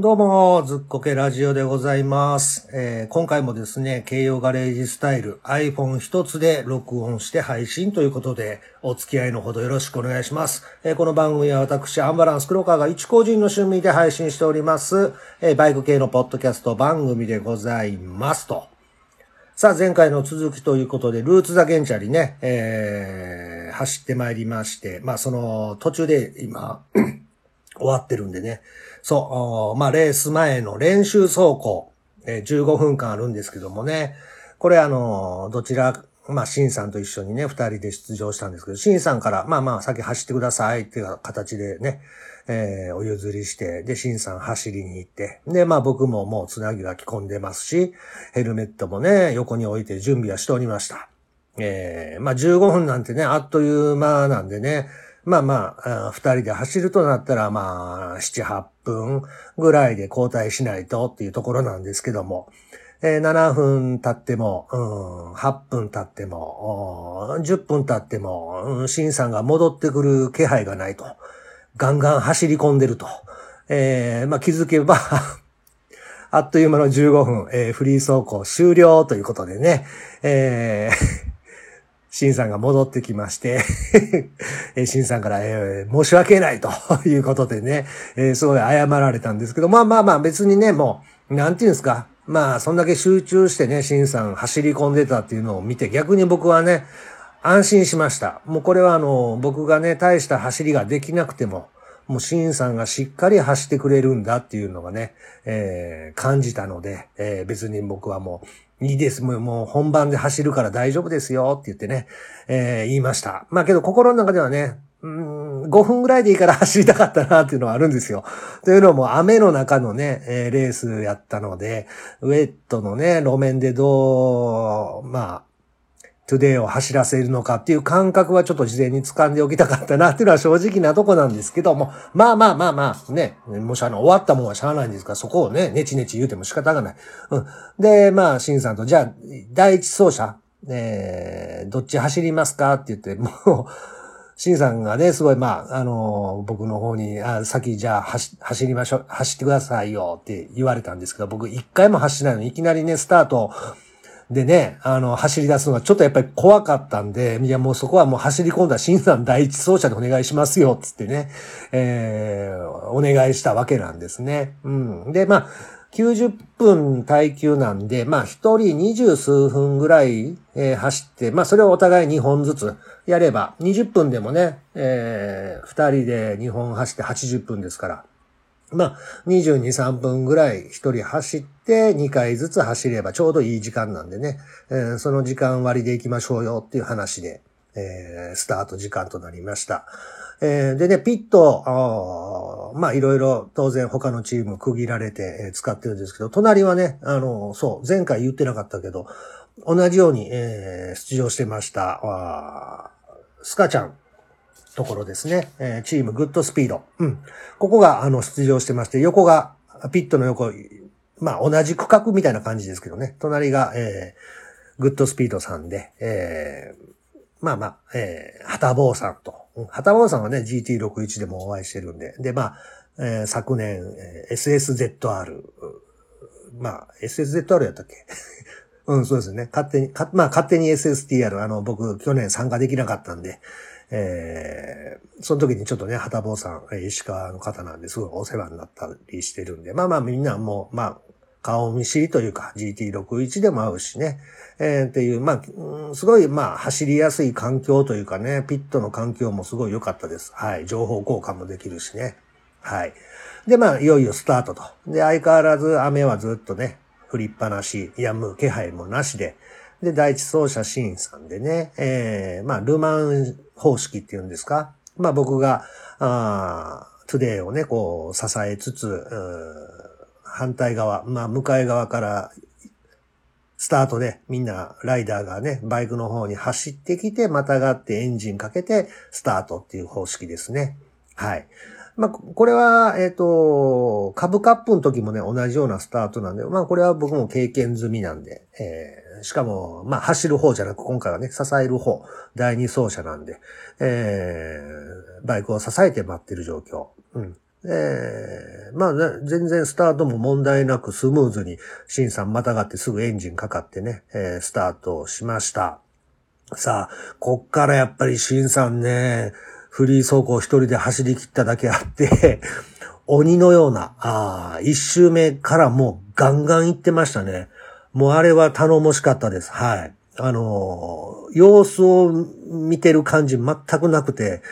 どうも、ずっこけラジオでございます。えー今回もですね、京葉ガレージスタイル iPhone 一つで録音して配信ということで、お付き合いのほどよろしくお願いします。えーこの番組は私、アンバランス黒川が一個人の趣味で配信しております、えーバイク系のポッドキャスト番組でございますと。さあ、前回の続きということで、ルーツ・ザ・ゲンチャリね、えー走ってまいりまして、まあ、その途中で今、終わってるんでね。そう、まあ、レース前の練習走行、えー15分間あるんですけどもね。これあの、どちら、まあ、シンさんと一緒にね、二人で出場したんですけど、シンさんから、まあまあ、先走ってくださいっていう形でね、えーお譲りして、で、シンさん走りに行って、で、まあ僕ももうつなぎは着込んでますし、ヘルメットもね、横に置いて準備はしておりました。えーまあ15分なんてね、あっという間なんでね、まあまあ、二人で走るとなったら、まあ、七、八分ぐらいで交代しないとっていうところなんですけども、えー7分経っても、うん、8分経っても、おー10分経っても、シンさんが戻ってくる気配がないと。ガンガン走り込んでると。えまあ気づけば、あっという間の15分、えーフリー走行終了ということでね、えーシンさんが戻ってきまして、シンさんから、えー申し訳ないと いうことでね、えーすごい謝られたんですけど、まあまあまあ別にね、もう、なんていうんですか、まあそんだけ集中してね、シンさん走り込んでたっていうのを見て、逆に僕はね、安心しました。もうこれはあの、僕がね、大した走りができなくても、もうシンさんがしっかり走ってくれるんだっていうのがね、えー感じたので、えー別に僕はもう、いいです。もうもう本番で走るから大丈夫ですよって言ってね、えー言いました。まあけど心の中ではね、うん5分ぐらいでいいから 走りたかったなっていうのはあるんですよ。というのも雨の中のね、えーレースやったので、ウェットのね、路面でどう、まあ、トゥデイを走らせるのかっていう感覚はちょっと事前に掴んでおきたかったなっていうのは正直なとこなんですけども、まあまあまあまあ、ね、もしあの、終わったもんはしゃあないんですから、そこをね、ネチネチ言うても仕方がない。うん。で、まあ、シンさんと、じゃあ、第一走者、えー、どっち走りますかって言って、もう、シンさんがね、すごい、まあ、あの僕の方に、あ、先じゃあ走、走りましょう、走ってくださいよって言われたんですけど、僕一回も走らないのに、いきなりね、スタート、でね、あの、走り出すのがちょっとやっぱり怖かったんで、いやもうそこはもう走り込んだ新さん第一走者でお願いしますよ、つってね、えー、お願いしたわけなんですね。うん。で、まあ、90分耐久なんで、まあ、一人二十数分ぐらい、えー走って、まあ、それをお互い2本ずつやれば、20分でもね、えー、二人で2本走って80分ですから、まあ、22、3分ぐらい一人走って2回ずつ走ればちょうどいい時間なんでね、えーその時間割で行きましょうよっていう話で、えースタート時間となりました。えーでね、ピット、まあいろいろ当然他のチーム区切られて使ってるんですけど、隣はね、あの、そう、前回言ってなかったけど、同じように、えー出場してました、スカちゃんところですね。えーチームグッドスピード。うん。ここが、あの、出場してまして、横が、ピットの横、まあ、同じ区画みたいな感じですけどね。隣が、えー、グッドスピードさんで、えー、まあまあ、えー、はたぼうさんと。はたぼうさんはね、GT61 でもお会いしてるんで。で、まあ、えー昨年、えー SSZR、まあ、SSZR やったっけ？うん、そうですね。勝手に、かまあ、勝手に SSTR、あの、僕、去年参加できなかったんで、えー、その時にちょっとね、はたぼうさん、石川の方なんですごいお世話になったりしてるんで、まあまあみんなもう、まあ、顔見知りというか、GT61 でも合うしね、えー、っていう、まあ、すごい、まあ、走りやすい環境というかね、ピットの環境もすごい良かったです。はい。情報交換もできるしね。はい。で、まあ、いよいよスタートと。で、相変わらず雨はずっとね、降りっぱなし、止む気配もなしで、で、第一走者シーンさんでね、えー、まあ、ルマン方式っていうんですか？まあ、僕が、あトゥデイをね、こう、支えつつ、反対側、まあ、向かい側から、スタートでみんなライダーがね、バイクの方に走ってきて、またがってエンジンかけて、スタートっていう方式ですね。はい。まあ、これは、えっ、と、株カップの時もね、同じようなスタートなんで、まあ、これは僕も経験済みなんで、えーしかも、まあ、走る方じゃなく、今回はね、支える方、第二走者なんで、えーバイクを支えて待ってる状況。うん。えー、まあ、ね、全然スタートも問題なくスムーズに、シンさんまたがってすぐエンジンかかってね、えー、スタートしました。さあ、こっからやっぱりシンさんね、フリー走行一人で走り切っただけあって鬼のような、ああ、一周目からもうガンガン行ってましたね。もうあれは頼もしかったです。はい。あの、様子を見てる感じ全くなくて、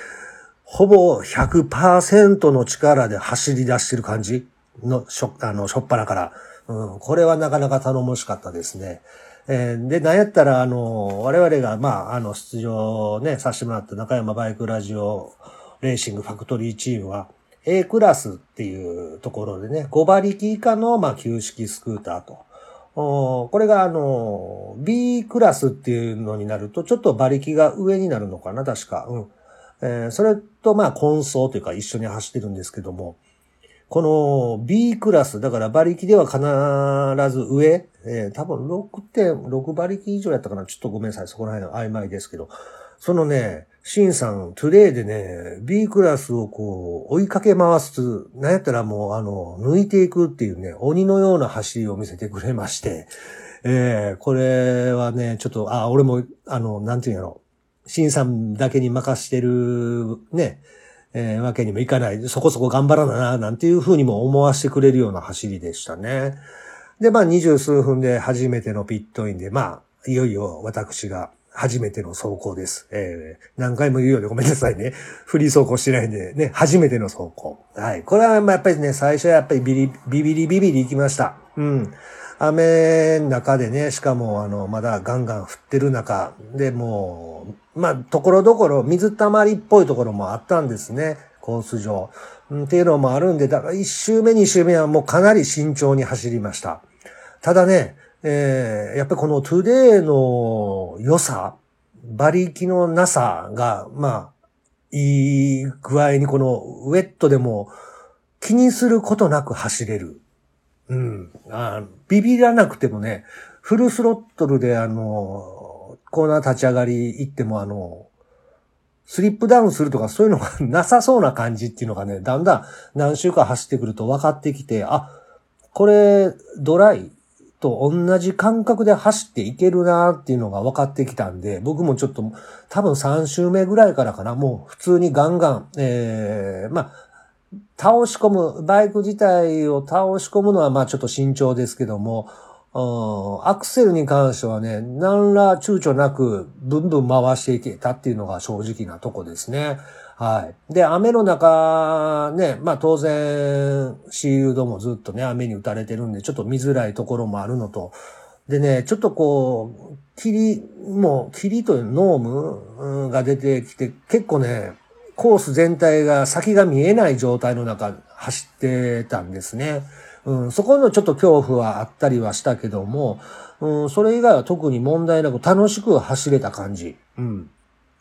ほぼ100%の力で走り出してる感じの、しょ、あの、しょっぱなから。うん、これはなかなか頼もしかったですね。えー、で、なんやったら、あの、我々が、まあ、あの、出場ね、させてもらった中山バイクラジオレーシングファクトリーチームは、A クラスっていうところでね、5馬力以下の、まあ、旧式スクーターと。これが、あの、B クラスっていうのになると、ちょっと馬力が上になるのかな、確か。うん。えー、それとまあ混走というか一緒に走ってるんですけども、この B クラス、だから馬力では必ず上、えー、多分6.6馬力以上やったかな。ちょっとごめんなさい。そこら辺曖昧ですけど。そのね、シンさん、トゥデイでね、B クラスをこう、追いかけ回す、なんやったらもう、あの、抜いていくっていうね、鬼のような走りを見せてくれまして、えー、これはね、ちょっと、あ、俺も、あの、なんていうんやろ、シンさんだけに任してる、ね、えー、わけにもいかない。そこそこ頑張らな、なんていうふうにも思わせてくれるような走りでしたね。で、まあ、二十数分で初めてのピットインで、まあ、いよいよ私が初めての走行です。えー、何回も言うようでごめんなさいね。フリー走行してないんで、ね、初めての走行。はい。これはやっぱりね、最初はやっぱりビリ、ビビリビビリ行きました。うん。雨の中でね、しかもあの、まだガンガン降ってる中でもう、まあ、ところどころ水たまりっぽいところもあったんですね、コース上。うん、っていうのもあるんで、だから一周目、二周目はもうかなり慎重に走りました。ただね、えー、やっぱりこのトゥデイの良さ、馬力のなさが、まあ、いい具合にこのウェットでも気にすることなく走れる。うん。あビビらなくてもね、フルスロットルであの、コーナー立ち上がり行ってもあの、スリップダウンするとかそういうのがなさそうな感じっていうのがね、だんだん何週間走ってくると分かってきて、あ、これドライと同じ感覚で走っていけるなっていうのが分かってきたんで、僕もちょっと多分3週目ぐらいからかな、もう普通にガンガン、ええー、まあ、倒し込む、バイク自体を倒し込むのはまあちょっと慎重ですけども、アクセルに関してはね、何ら躊躇なく、ブンブン回していけたっていうのが正直なとこですね。はい。で、雨の中、ね、まあ当然、シールドもずっとね、雨に打たれてるんで、ちょっと見づらいところもあるのと、でね、ちょっとこう、霧、もう、霧というノームが出てきて、結構ね、コース全体が先が見えない状態の中走ってたんですね。うん、そこのちょっと恐怖はあったりはしたけども、うん、それ以外は特に問題なく楽しく走れた感じ。うん。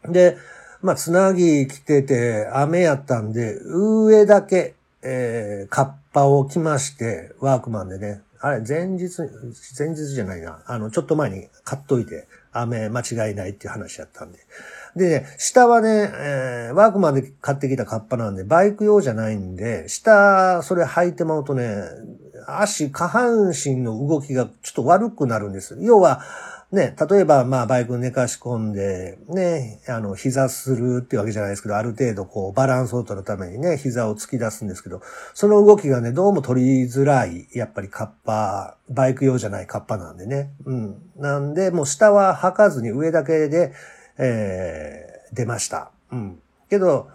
で、まあ、つなぎ来てて雨やったんで、上だけ、えー、カッパを着まして、ワークマンでね、あれ、前日、前日じゃないな。あの、ちょっと前に買っといて、雨間違いないっていう話やったんで。でね、下はね、えー、ワークマンで買ってきたカッパなんで、バイク用じゃないんで、下、それ履いてまうとね、足、下半身の動きがちょっと悪くなるんです。要は、ね、例えば、まあ、バイク寝かし込んで、ね、あの、膝するっていうわけじゃないですけど、ある程度、こう、バランスを取るためにね、膝を突き出すんですけど、その動きがね、どうも取りづらい、やっぱりカッパ、バイク用じゃないカッパなんでね。うん。なんで、もう下は履かずに上だけで、えー、出ました。うん。けど、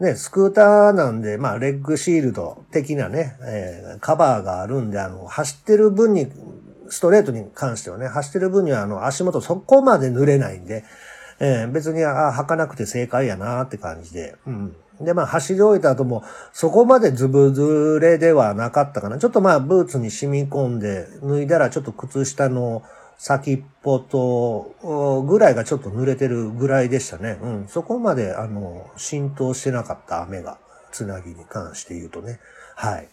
ね、スクーターなんで、まあ、レッグシールド的なね、えー、カバーがあるんで、あの、走ってる分に、ストレートに関してはね、走ってる分には、あの、足元そこまで濡れないんで、えー、別に、あ、履かなくて正解やなって感じで、うん。で、まあ、走り終えた後も、そこまでズブズレではなかったかな。ちょっとまあ、ブーツに染み込んで、脱いだらちょっと靴下の、先っぽとぐらいがちょっと濡れてるぐらいでしたね。うん。そこまで、あの、浸透してなかった雨が、つなぎに関して言うとね。はい。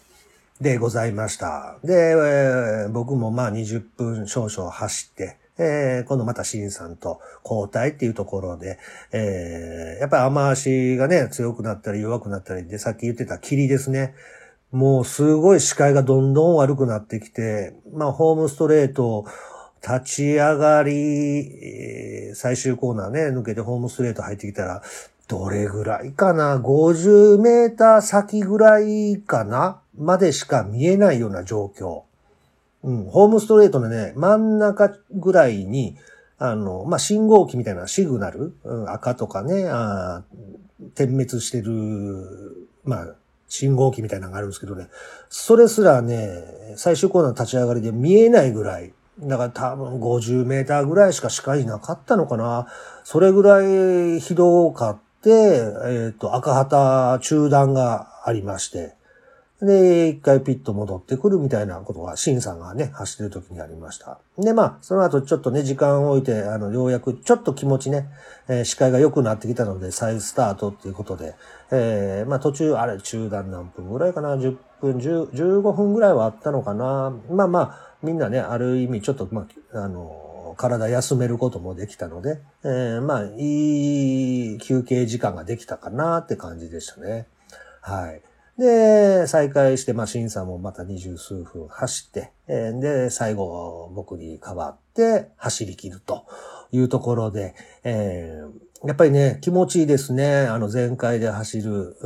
でございました。で、えー、僕もまあ20分少々走って、えー、今度また新さんと交代っていうところで、えー、やっぱり雨足がね、強くなったり弱くなったりで、さっき言ってた霧ですね。もうすごい視界がどんどん悪くなってきて、まあホームストレート、立ち上がり、最終コーナーね、抜けてホームストレート入ってきたら、どれぐらいかな ?50 メーター先ぐらいかな？までしか見えないような状況。うん、ホームストレートのね、真ん中ぐらいに、あの、まあ、信号機みたいなシグナル、うん、赤とかね、あ点滅してる、まあ、信号機みたいなのがあるんですけどね、それすらね、最終コーナー立ち上がりで見えないぐらい、だから多分50メーターぐらいしか視界なかったのかな。それぐらいひどかって、えっ、ー、と、赤旗中断がありまして、で、一回ピッと戻ってくるみたいなことが、シンさんがね、走ってる時にありました。で、まあ、その後ちょっとね、時間を置いて、あの、ようやくちょっと気持ちね、えー、視界が良くなってきたので、再スタートっていうことで、えー、まあ途中、あれ、中断何分ぐらいかな、10分、10、15分ぐらいはあったのかな。まあまあ、みんなね、ある意味ちょっと、まあ、あの、体休めることもできたので、えー、まあ、いい休憩時間ができたかなって感じでしたね。はい。で、再開して、まあ、審査もまた二十数分走って、えー、で、最後、僕に代わって走り切るというところで、えー、やっぱりね、気持ちいいですね。あの、全開で走る、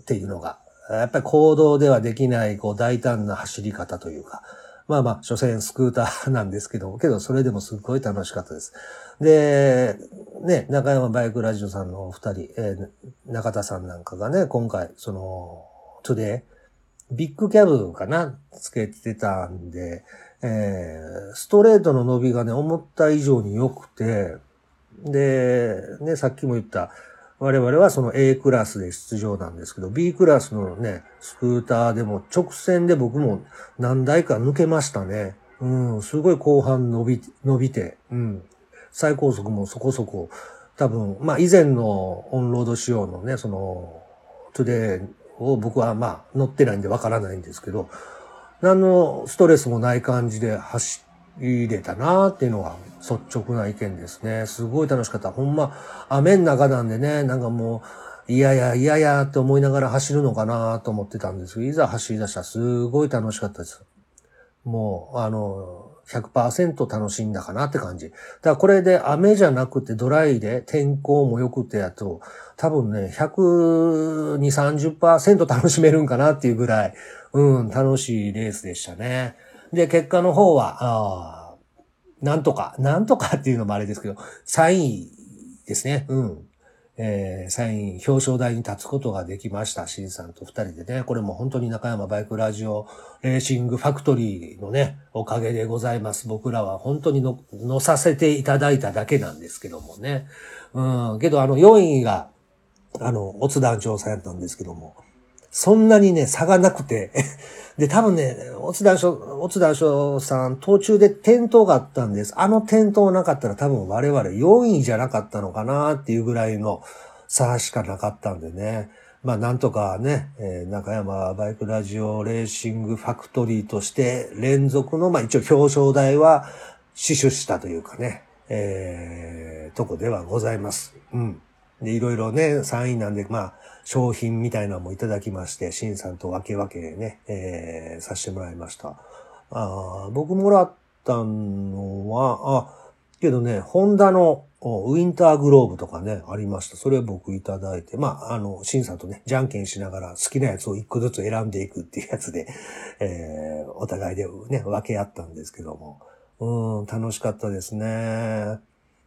っていうのが。やっぱり行動ではできない、こう、大胆な走り方というか、まあまあ、所詮スクーターなんですけど、けどそれでもすっごい楽しかったです。で、ね、中山バイクラジオさんのお二人、えー、中田さんなんかがね、今回、その、トゥデ、ビッグキャブかなつけてたんで、えー、ストレートの伸びがね、思った以上に良くて、で、ね、さっきも言った、我々はその A クラスで出場なんですけど、B クラスのね、スクーターでも直線で僕も何台か抜けましたね。うん、すごい後半伸び、伸びて、うん。最高速もそこそこ、多分、まあ以前のオンロード仕様のね、その、トゥデイを僕はまあ乗ってないんでわからないんですけど、何のストレスもない感じで走れたなーっていうのは率直な意見ですね。すごい楽しかった。ほんま、雨の中なんでね、なんかもう、いやいや、いやいやって思いながら走るのかなと思ってたんですけど、いざ走り出したらすごい楽しかったです。もう、あの、100%楽しんだかなって感じ。だからこれで雨じゃなくてドライで天候も良くてやと、多分ね、120、30%楽しめるんかなっていうぐらい、うん、楽しいレースでしたね。で、結果の方は、ああなんとか、なんとかっていうのもあれですけど、3位ですね。うん。えー、サイン表彰台に立つことができました。シンさんと二人でね。これも本当に中山バイクラジオレーシングファクトリーのね、おかげでございます。僕らは本当にの乗させていただいただけなんですけどもね。うん、けどあの4位が、あの、オツ団長さんやったんですけども、そんなにね、差がなくて で、多分ね、おつだしょ、おつだしょさん、途中で転倒があったんです。あの転倒なかったら多分我々4位じゃなかったのかなっていうぐらいの差しかなかったんでね。まあなんとかね、えー、中山バイクラジオレーシングファクトリーとして連続の、まあ一応表彰台は死守したというかね、えー、とこではございます。うん。で、いろいろね、3位なんで、まあ、商品みたいなのもいただきまして、シンさんと分け分けね、えー、させてもらいました。あ僕もらったのは、あ、けどね、ホンダのウィンターグローブとかね、ありました。それ僕いただいて、まあ、あの、シンさんとね、じゃんけんしながら好きなやつを一個ずつ選んでいくっていうやつで、えー、お互いでね、分け合ったんですけども、うん、楽しかったですね。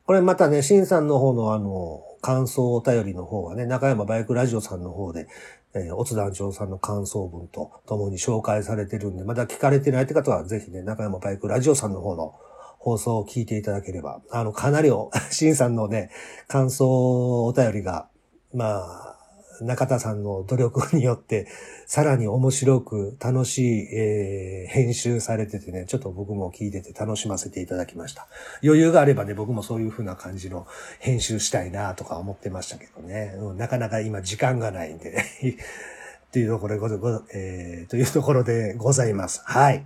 これまたね、シンさんの方のあの、感想お便りの方はね、中山バイクラジオさんの方で、えー、おつ団長さんの感想文と共に紹介されてるんで、まだ聞かれてないって方はぜひね、中山バイクラジオさんの方の放送を聞いていただければ、あの、かなりお、シンさんのね、感想お便りが、まあ、中田さんの努力によって、さらに面白く楽しい、えー、編集されててね、ちょっと僕も聞いてて楽しませていただきました。余裕があればね、僕もそういう風な感じの編集したいなとか思ってましたけどね、うん、なかなか今時間がないんで、っていうところでご、えー、というところでございます。はい。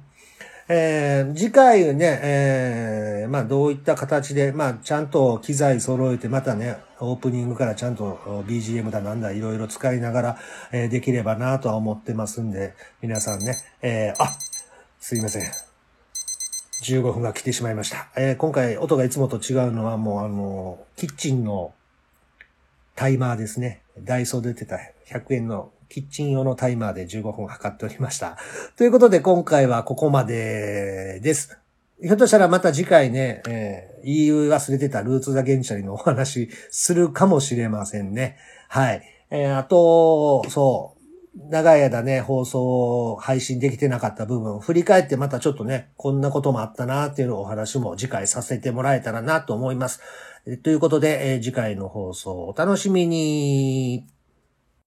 えー、次回ね、えー、まあどういった形で、まあちゃんと機材揃えて、またね、オープニングからちゃんと BGM だなんだいろいろ使いながら、えー、できればなとは思ってますんで、皆さんね、えー、あ、すいません。15分が来てしまいました。えー、今回音がいつもと違うのはもうあの、キッチンのタイマーですね。ダイソーで出てた100円のキッチン用のタイマーで15分測っておりました。ということで今回はここまでです。ひょっとしたらまた次回ね、えー、言い忘れてたルーツ・ザ・ゲンチャリのお話するかもしれませんね。はい。えー、あと、そう、長い間ね、放送配信できてなかった部分を振り返ってまたちょっとね、こんなこともあったなっていうお話も次回させてもらえたらなと思います。ということで、えー、次回の放送お楽しみに。